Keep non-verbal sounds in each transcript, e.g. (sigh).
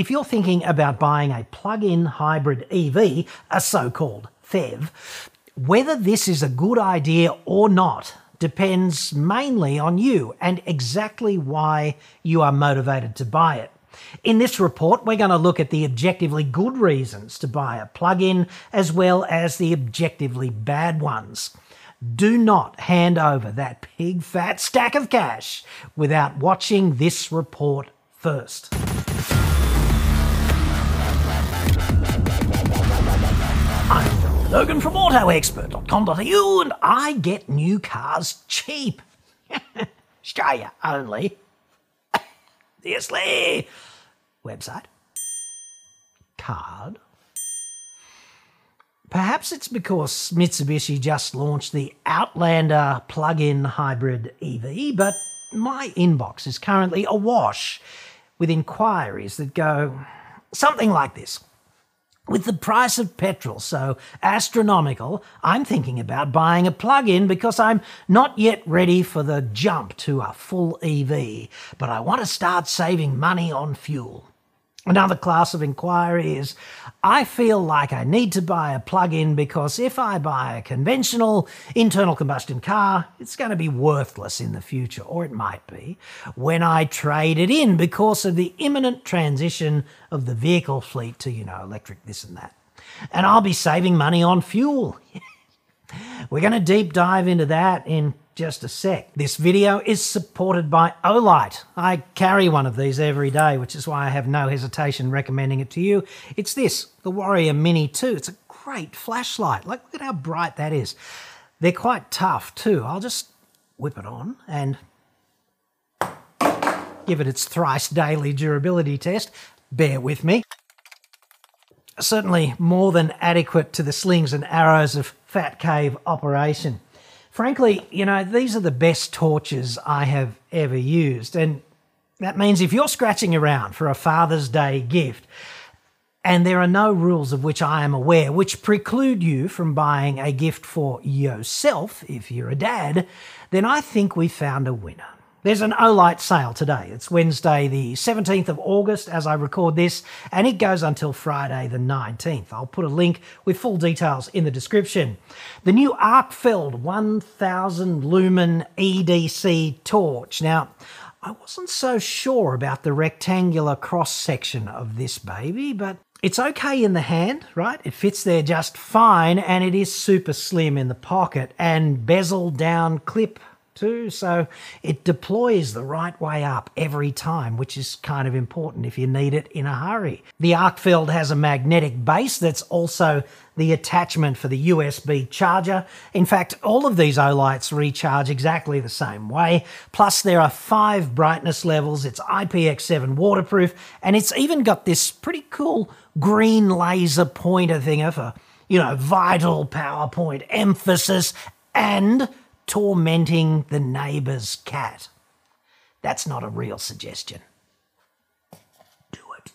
if you're thinking about buying a plug in hybrid EV, a so called PHEV, whether this is a good idea or not depends mainly on you and exactly why you are motivated to buy it. In this report, we're going to look at the objectively good reasons to buy a plug in as well as the objectively bad ones. Do not hand over that big fat stack of cash without watching this report first. Cadogan from AutoExpert.com.au and I get new cars cheap. (laughs) Australia only. (coughs) Seriously. Website. Card. Perhaps it's because Mitsubishi just launched the Outlander plug-in hybrid EV, but my inbox is currently awash with inquiries that go something like this. With the price of petrol. So astronomical, I'm thinking about buying a plug in because I'm not yet ready for the jump to a full EV, but I want to start saving money on fuel. Another class of inquiry is I feel like I need to buy a plug in because if I buy a conventional internal combustion car, it's going to be worthless in the future, or it might be, when I trade it in because of the imminent transition of the vehicle fleet to, you know, electric this and that. And I'll be saving money on fuel. (laughs) We're going to deep dive into that in just a sec. This video is supported by Olight. I carry one of these every day, which is why I have no hesitation recommending it to you. It's this, the Warrior Mini 2. It's a great flashlight. Like, look at how bright that is. They're quite tough too. I'll just whip it on and give it its thrice daily durability test. Bear with me. Certainly more than adequate to the slings and arrows of Fat Cave operation frankly, you know, these are the best torches I have ever used. And that means if you're scratching around for a Father's Day gift, and there are no rules of which I am aware which preclude you from buying a gift for yourself if you're a dad, then I think we found a winner. There's an Olight sale today. It's Wednesday, the 17th of August, as I record this, and it goes until Friday, the 19th. I'll put a link with full details in the description. The new Arkfeld 1000 lumen EDC torch. Now, I wasn't so sure about the rectangular cross section of this baby, but it's okay in the hand, right? It fits there just fine, and it is super slim in the pocket and bezel down clip too. So it deploys the right way up every time, which is kind of important if you need it in a hurry. The Arkfeld has a magnetic base that's also the attachment for the USB charger. In fact, all of these Olights recharge exactly the same way. Plus, there are five brightness levels, it's IPX7 waterproof, and it's even got this pretty cool green laser pointer thing for, you know, vital PowerPoint emphasis and tormenting the neighbour's cat. That's not a real suggestion. Do it.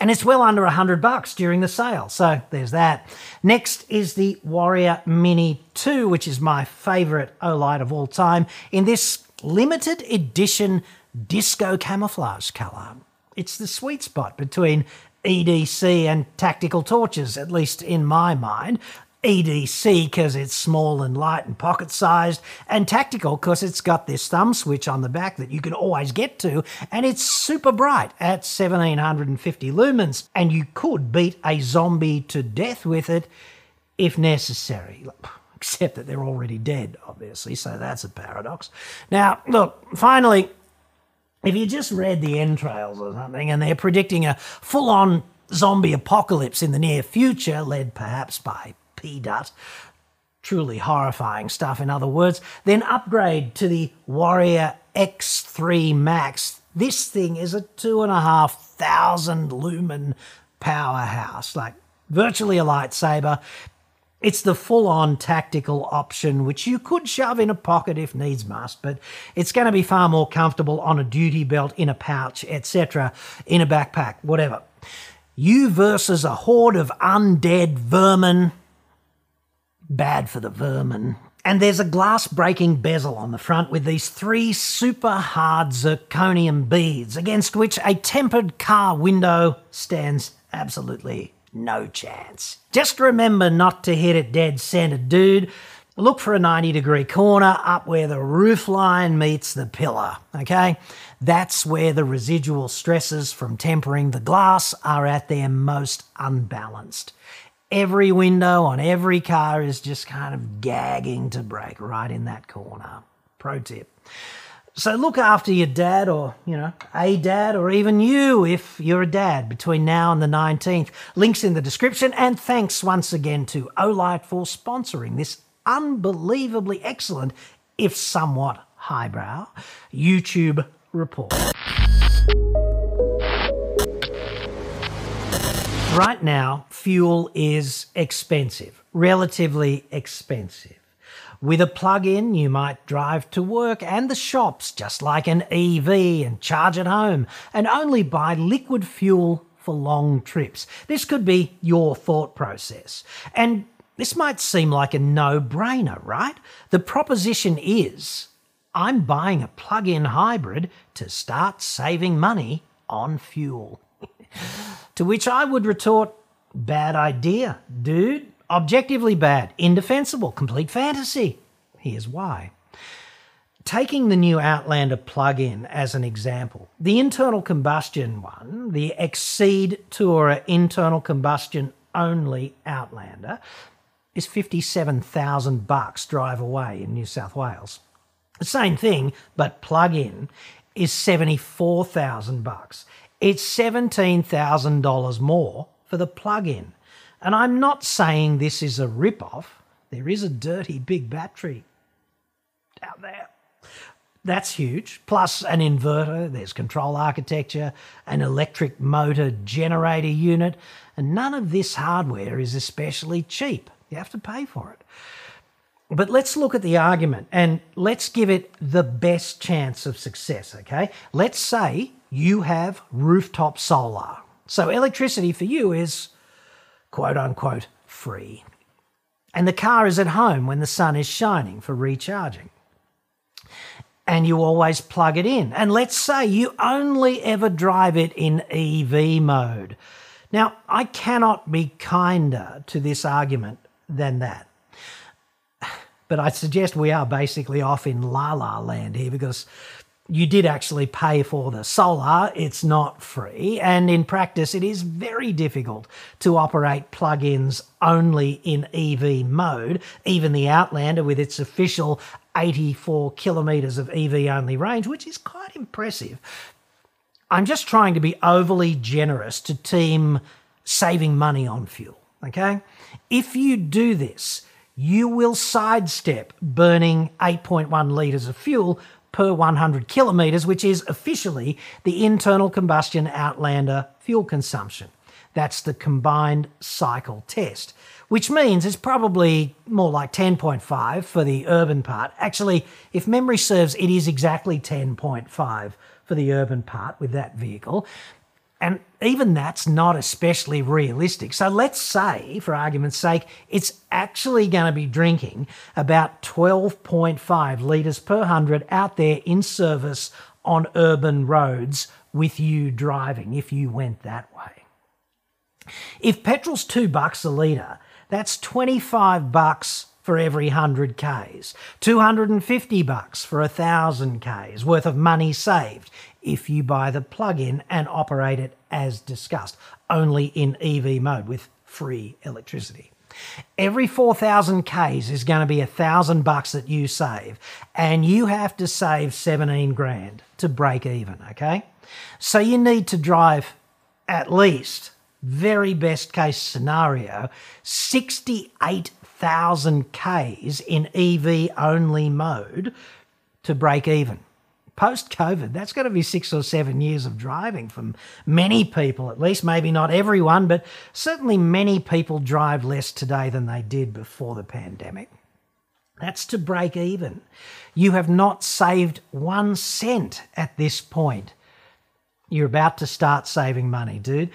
And it's well under a hundred bucks during the sale, so there's that. Next is the Warrior Mini 2, which is my favourite Olight of all time, in this limited edition disco camouflage colour. It's the sweet spot between EDC and tactical torches, at least in my mind. EDC because it's small and light and pocket sized, and tactical because it's got this thumb switch on the back that you can always get to, and it's super bright at 1750 lumens, and you could beat a zombie to death with it if necessary. (laughs) Except that they're already dead, obviously, so that's a paradox. Now, look, finally, if you just read the entrails or something and they're predicting a full on zombie apocalypse in the near future, led perhaps by PDUT, truly horrifying stuff, in other words, then upgrade to the Warrior X3 Max. This thing is a two and a half thousand lumen powerhouse, like virtually a lightsaber. It's the full on tactical option, which you could shove in a pocket if needs must, but it's going to be far more comfortable on a duty belt, in a pouch, etc., in a backpack, whatever. You versus a horde of undead vermin bad for the vermin. And there's a glass breaking bezel on the front with these three super hard zirconium beads against which a tempered car window stands absolutely no chance. Just remember not to hit it dead center, dude. Look for a 90 degree corner up where the roof line meets the pillar, okay? That's where the residual stresses from tempering the glass are at their most unbalanced. Every window on every car is just kind of gagging to break right in that corner. Pro tip. So look after your dad or, you know, a dad or even you if you're a dad between now and the 19th. Links in the description and thanks once again to Olight for sponsoring this unbelievably excellent, if somewhat highbrow, YouTube report. Right now, fuel is expensive, relatively expensive. With a plug in, you might drive to work and the shops just like an EV and charge at home, and only buy liquid fuel for long trips. This could be your thought process. And this might seem like a no brainer, right? The proposition is I'm buying a plug in hybrid to start saving money on fuel. (laughs) to which I would retort, bad idea, dude. Objectively bad, indefensible, complete fantasy. Here's why. Taking the new Outlander plug in as an example, the internal combustion one, the Exceed Tourer internal combustion only Outlander, is 57,000 bucks drive away in New South Wales. The same thing, but plug in, is 74,000 bucks. It's $17,000 more for the plug in. And I'm not saying this is a rip off. There is a dirty big battery out there. That's huge. Plus an inverter, there's control architecture, an electric motor generator unit, and none of this hardware is especially cheap. You have to pay for it. But let's look at the argument and let's give it the best chance of success, okay? Let's say you have rooftop solar. So electricity for you is quote unquote free. And the car is at home when the sun is shining for recharging. And you always plug it in. And let's say you only ever drive it in EV mode. Now, I cannot be kinder to this argument than that. (sighs) But I suggest we are basically off in la la land here because you did actually pay for the solar, it's not free, and in practice, it is very difficult to operate plug ins only in EV mode. Even the Outlander, with its official 84 kilometres of EV only range, which is quite impressive. I'm just trying to be overly generous to team saving money on fuel, okay? If you do this, you will sidestep burning 8.1 litres of fuel per 100 kilometres, which is officially the internal combustion Outlander fuel consumption. That's the combined cycle test, which means it's probably more like 10.5 for the urban part. Actually, if memory serves, it is exactly 10.5 for the urban part with that vehicle. And even that's not especially realistic. So let's say, for argument's sake, it's actually going to be drinking about 12.5 litres per 100 out there in service on urban roads with you driving, if you went that way. If petrol's two bucks a litre, that's 25 bucks for every 100 Ks, 250 bucks for a 1000 Ks worth of money saved if you buy the plug-in and operate it as discussed, only in EV mode with free electricity. Every 4,000 Ks is going to be a thousand bucks that you save, and you have to save 17 grand to break even, okay? So you need to drive at least, very best case scenario, 68,000 Ks in EV only mode to break even post COVID, that's going to be six or seven years of driving from many people, at least, maybe not everyone, but certainly many people drive less today than they did before the pandemic. That's to break even. You have not saved one cent at this point. You're about to start saving money, dude.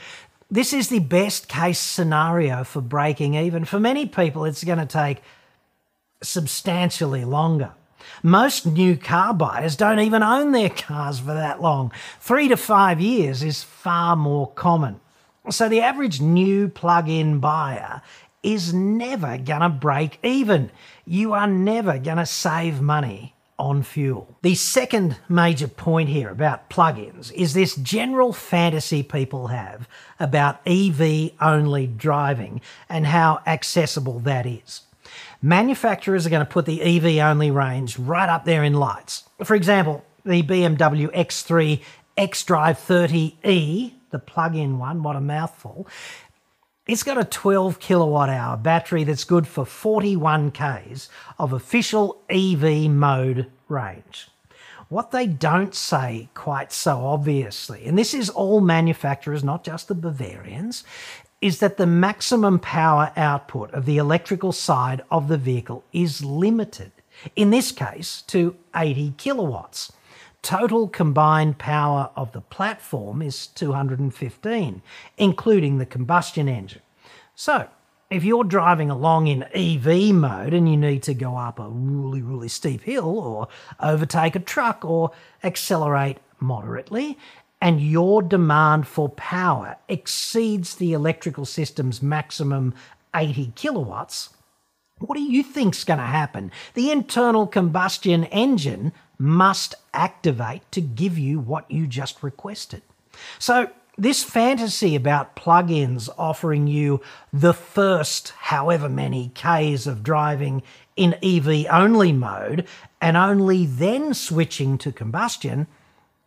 This is the best case scenario for breaking even. For many people, it's going to take substantially longer. Most new car buyers don't even own their cars for that long. Three to five years is far more common. So the average new plug in buyer is never going to break even. You are never going to save money on fuel. The second major point here about plug-ins is this general fantasy people have about EV only driving and how accessible that is. Manufacturers are going to put the EV only range right up there in lights. For example, the BMW X3 xDrive 30e, the plug-in one, what a mouthful, it's got a 12 kilowatt hour battery that's good for 41 Ks of official EV mode range. What they don't say quite so obviously, and this is all manufacturers, not just the Bavarians, is that the maximum power output of the electrical side of the vehicle is limited, in this case to 80 kilowatts. Total combined power of the platform is 215, including the combustion engine. So, if you're driving along in EV mode and you need to go up a really, really steep hill or overtake a truck or accelerate moderately, and your demand for power exceeds the electrical system's maximum 80 kilowatts, what do you think's going to happen? The internal combustion engine must activate to give you what you just requested. So, this fantasy about plugins offering you the first however many Ks of driving in EV only mode and only then switching to combustion,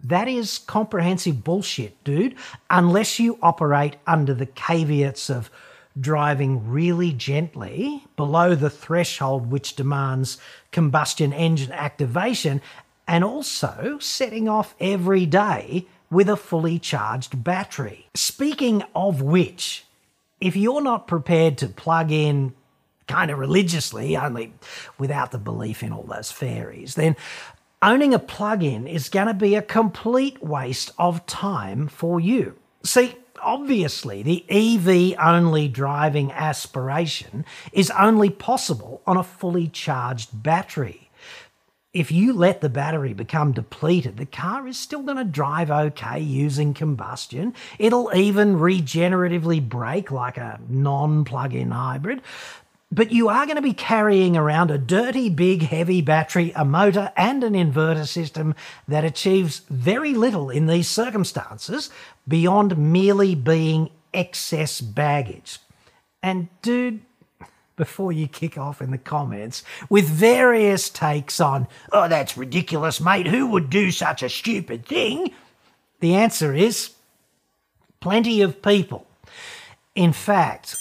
that is comprehensive bullshit, dude, unless you operate under the caveats of driving really gently below the threshold which demands combustion engine activation and also setting off every day with a fully charged battery. Speaking of which, if you're not prepared to plug in kind of religiously, only without the belief in all those fairies, then owning a plug in is going to be a complete waste of time for you. See, obviously, the EV only driving aspiration is only possible on a fully charged battery. If you let the battery become depleted, the car is still going to drive okay using combustion. It'll even regeneratively brake like a non plug in hybrid. But you are going to be carrying around a dirty, big, heavy battery, a motor, and an inverter system that achieves very little in these circumstances beyond merely being excess baggage. And, dude, before you kick off in the comments with various takes on, oh, that's ridiculous, mate. Who would do such a stupid thing? The answer is plenty of people. In fact,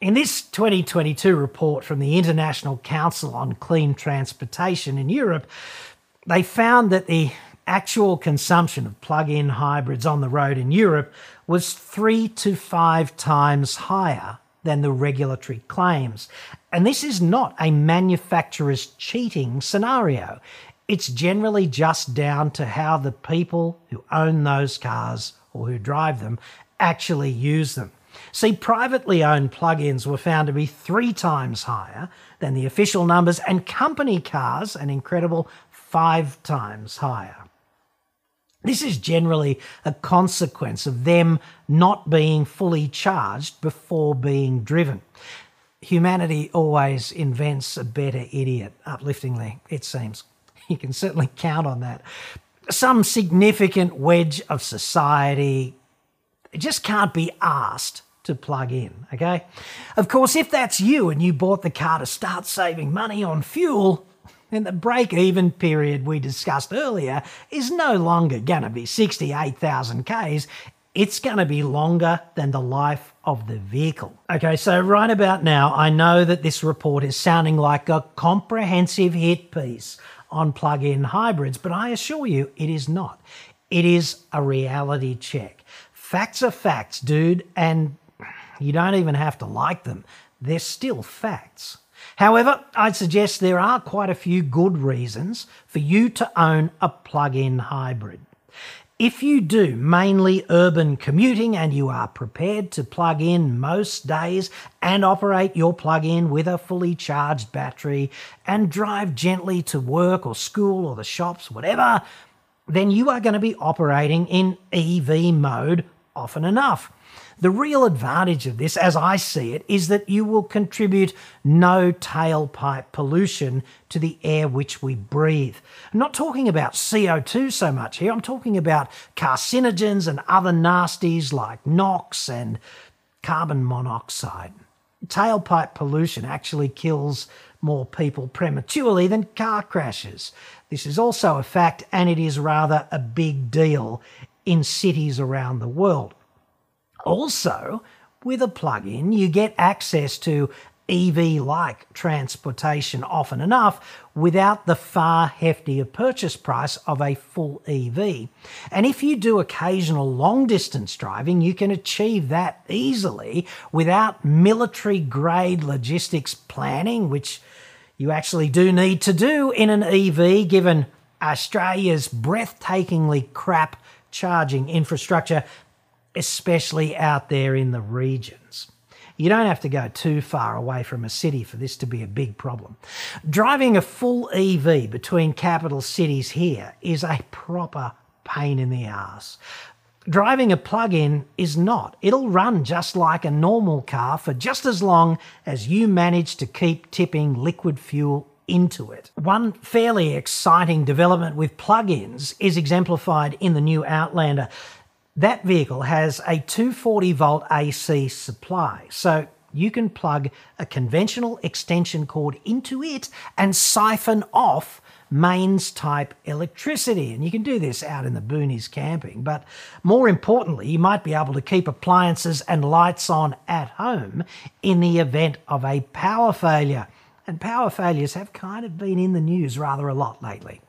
in this 2022 report from the International Council on Clean Transportation in Europe, they found that the actual consumption of plug in hybrids on the road in Europe was three to five times higher than the regulatory claims. And this is not a manufacturer's cheating scenario. It's generally just down to how the people who own those cars or who drive them actually use them. See, privately owned plug ins were found to be three times higher than the official numbers, and company cars, an incredible five times higher. This is generally a consequence of them not being fully charged before being driven. Humanity always invents a better idiot, upliftingly, it seems. (laughs) You can certainly count on that. Some significant wedge of society just can't be asked to plug in, okay? Of course, if that's you and you bought the car to start saving money on fuel, then the break even period we discussed earlier is no longer going to be 68,000 Ks. It's going to be longer than the life of the vehicle. Okay, so right about now, I know that this report is sounding like a comprehensive hit piece on plug in hybrids, but I assure you it is not. It is a reality check. Facts are facts, dude, and you don't even have to like them. They're still facts. However, I'd suggest there are quite a few good reasons for you to own a plug in hybrid. If you do mainly urban commuting and you are prepared to plug in most days and operate your plug in with a fully charged battery and drive gently to work or school or the shops, whatever, then you are going to be operating in EV mode often enough. The real advantage of this, as I see it, is that you will contribute no tailpipe pollution to the air which we breathe. I'm not talking about CO2 so much here, I'm talking about carcinogens and other nasties like NOx and carbon monoxide. Tailpipe pollution actually kills more people prematurely than car crashes. This is also a fact, and it is rather a big deal in cities around the world. Also, with a plug-in, you get access to EV-like transportation often enough without the far heftier purchase price of a full EV. And if you do occasional long distance driving, you can achieve that easily without military grade logistics planning, which you actually do need to do in an EV given Australia's breathtakingly crap charging infrastructure especially out there in the regions. You don't have to go too far away from a city for this to be a big problem. Driving a full EV between capital cities here is a proper pain in the ass. Driving a plug in is not. It'll run just like a normal car for just as long as you manage to keep tipping liquid fuel into it. One fairly exciting development with plug ins is exemplified in the new Outlander. That vehicle has a 240 volt AC supply, so you can plug a conventional extension cord into it and siphon off mains type electricity. And you can do this out in the boonies camping. But more importantly, you might be able to keep appliances and lights on at home in the event of a power failure and power failures have kind of been in the news rather a lot lately.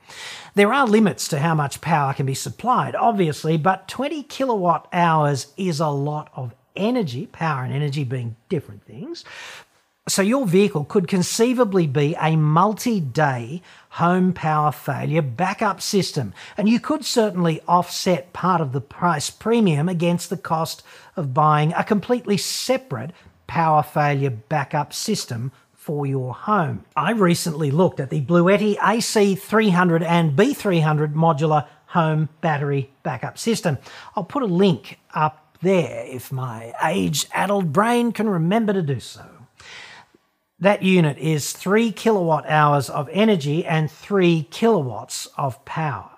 There are limits to how much power can be supplied, obviously, but 20 kilowatt hours is a lot of energy, power and energy being different things. So your vehicle could conceivably be a multi-day home power failure backup system, and you could certainly offset part of the price premium against the cost of buying a completely separate power failure backup system for your home. I recently looked at the Bluetti AC300 and B300 modular home battery backup system. I'll put a link up there if my age-addled brain can remember to do so. That unit is 3 kilowatt hours of energy and 3 kilowatts of power.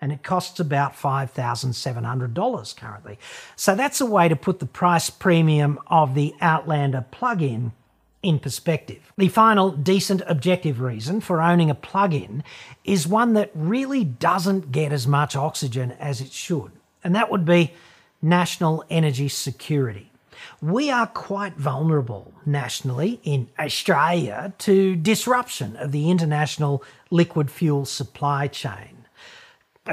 And it costs about $5,700 currently. So that's a way to put the price premium of the Outlander plug-in in perspective. The final decent objective reason for owning a plug-in is one that really doesn't get as much oxygen as it should, and that would be national energy security. We are quite vulnerable nationally in Australia to disruption of the international liquid fuel supply chain.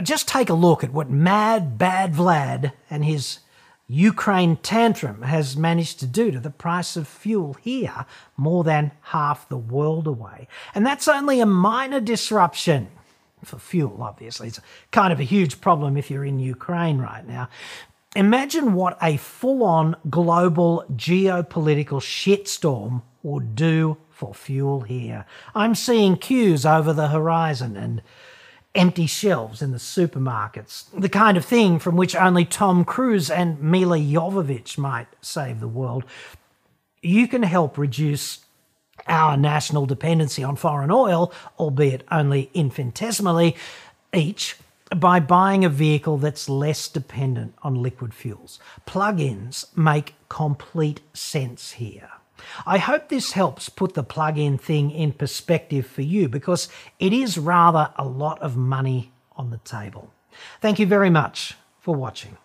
Just take a look at what Mad Bad Vlad and his Ukraine tantrum has managed to do to the price of fuel here, more than half the world away. And that's only a minor disruption for fuel, obviously. It's kind of a huge problem if you're in Ukraine right now. Imagine what a full on global geopolitical shitstorm would do for fuel here. I'm seeing queues over the horizon and empty shelves in the supermarkets, the kind of thing from which only Tom Cruise and Milla Jovovich might save the world. You can help reduce our national dependency on foreign oil, albeit only infinitesimally, each by buying a vehicle that's less dependent on liquid fuels. Plug ins make complete sense here. I hope this helps put the plug-in thing in perspective for you because it is rather a lot of money on the table. Thank you very much for watching.